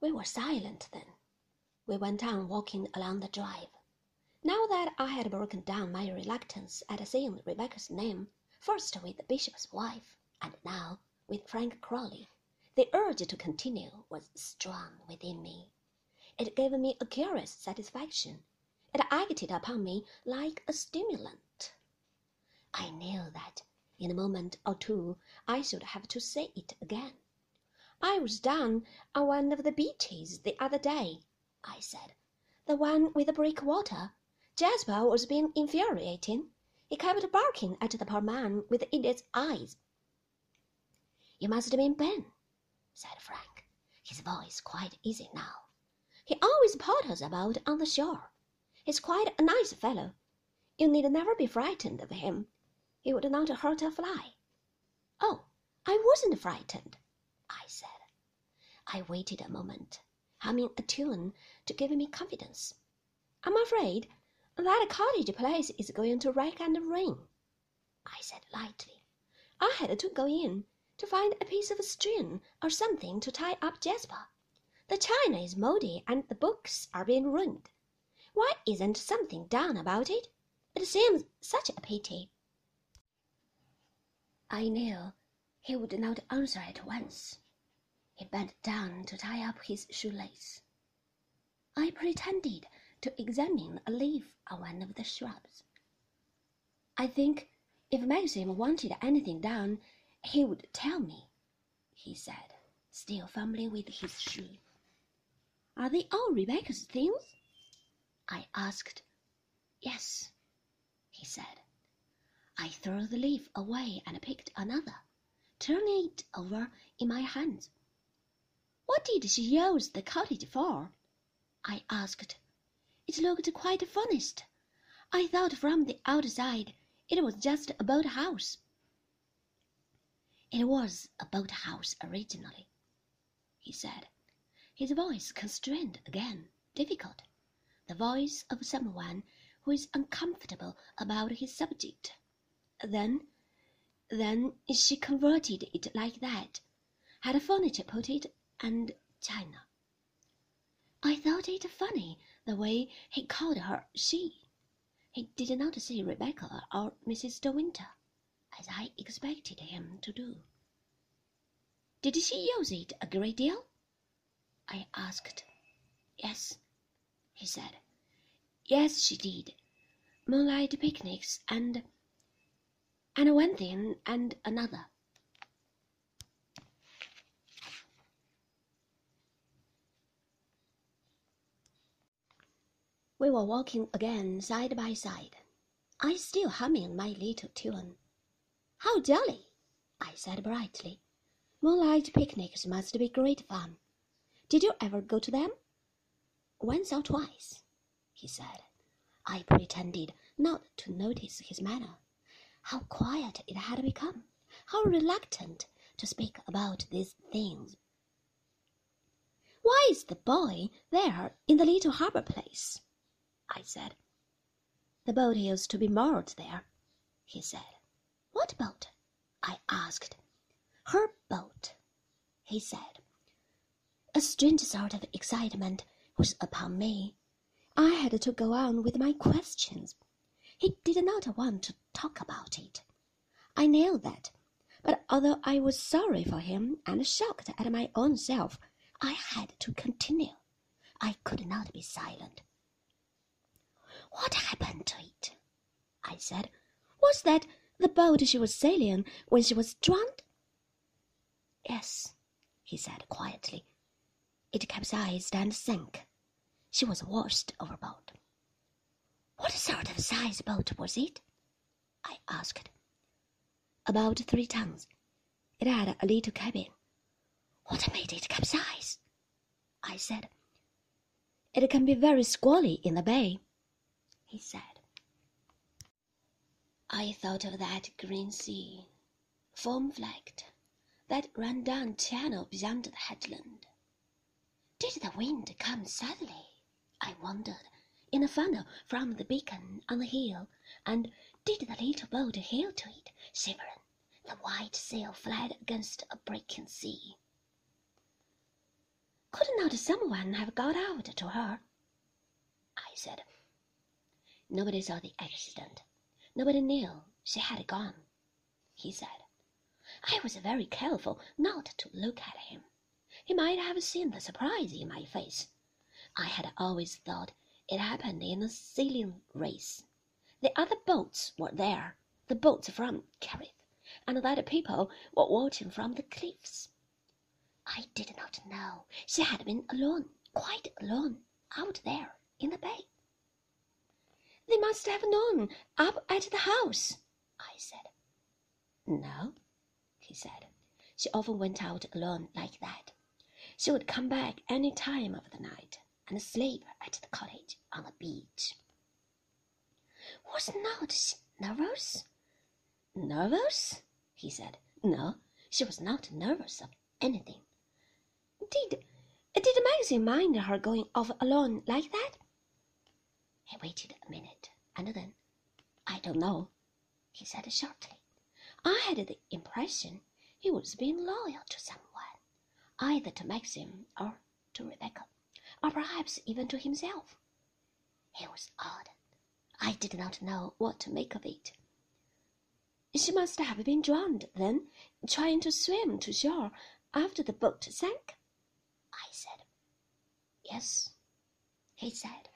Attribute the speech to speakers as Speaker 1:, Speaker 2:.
Speaker 1: We were silent then. We went on walking along the drive. Now that I had broken down my reluctance at seeing Rebecca's name, first with the bishop's wife, and now with Frank Crawley, the urge to continue was strong within me. It gave me a curious satisfaction. It acted upon me like a stimulant. I knew that in a moment or two I should have to say it again. I was down on one of the beaches the other day, I said. The one with the breakwater. Jasper was being infuriating. He kept barking at the poor man with the idiot's eyes. You must have been Ben, said Frank, his voice quite easy now. He always potters about on the shore. He's quite a nice fellow. You need never be frightened of him. He would not hurt a fly. Oh, I wasn't frightened, I said. I waited a moment, humming a tune to give me confidence. I'm afraid that cottage place is going to wreck and ruin, I said lightly. I had to go in to find a piece of string or something to tie up Jasper. The china is mouldy and the books are being ruined. Why isn't something done about it? It seems such a pity. I knew he would not answer at once. He bent down to tie up his shoelace. I pretended to examine a leaf on one of the shrubs. I think if Maxim wanted anything done, he would tell me, he said, still fumbling with his shoe. Are they all Rebecca's things? I asked. Yes, he said. I threw the leaf away and picked another, turning it over in my hands. What did she use the cottage for? I asked. It looked quite furnished. I thought from the outside it was just a boat house. It was a boat house originally, he said, his voice constrained again, difficult, the voice of someone who is uncomfortable about his subject. Then, then she converted it like that, had furniture put it and China. I thought it funny the way he called her she. He did not say Rebecca or Mrs. De Winter, as I expected him to do. Did she use it a great deal? I asked. Yes, he said. Yes, she did. Moonlight picnics and and one thing and another. We were walking again side by side, I still humming my little tune. How jolly! I said brightly. Moonlight picnics must be great fun. Did you ever go to them? Once or twice, he said. I pretended not to notice his manner. How quiet it had become, how reluctant to speak about these things. Why is the buoy there in the little harbor place? I said. The boat used to be moored there, he said. What boat? I asked. Her boat, he said. A strange sort of excitement was upon me. I had to go on with my questions. He did not want to talk about it. I knew that, but although I was sorry for him and shocked at my own self, I had to continue. I could not be silent. What happened to it? I said. Was that the boat she was sailing when she was drowned? Yes, he said quietly. It capsized and sank. She was washed overboard. What sort of size boat was it? I asked. About three tons. It had a little cabin. What made it capsize? I said. It can be very squally in the bay he said. I thought of that green sea, foam flecked, that ran down channel beyond the headland. Did the wind come suddenly? I wondered, in a funnel from the beacon on the hill, and did the little boat heel to it, shivering, the white sail flat against a breaking sea? Could not someone have got out to her? I said. Nobody saw the accident. Nobody knew she had gone, he said. I was very careful not to look at him. He might have seen the surprise in my face. I had always thought it happened in a sailing race. The other boats were there, the boats from Kerrith, and the other people were watching from the cliffs. I did not know she had been alone, quite alone, out there in the bay. They must have known up at the house, I said. No, he said. She often went out alone like that. She would come back any time of the night and sleep at the cottage on the beach. Was not she nervous? Nervous? he said. No, she was not nervous of anything. Did did Maxim mind her going off alone like that? He waited a minute, and then, I don't know, he said shortly. I had the impression he was being loyal to someone, either to Maxim or to Rebecca, or perhaps even to himself. It was odd. I did not know what to make of it. She must have been drowned, then, trying to swim to shore after the boat sank? I said. Yes, he said.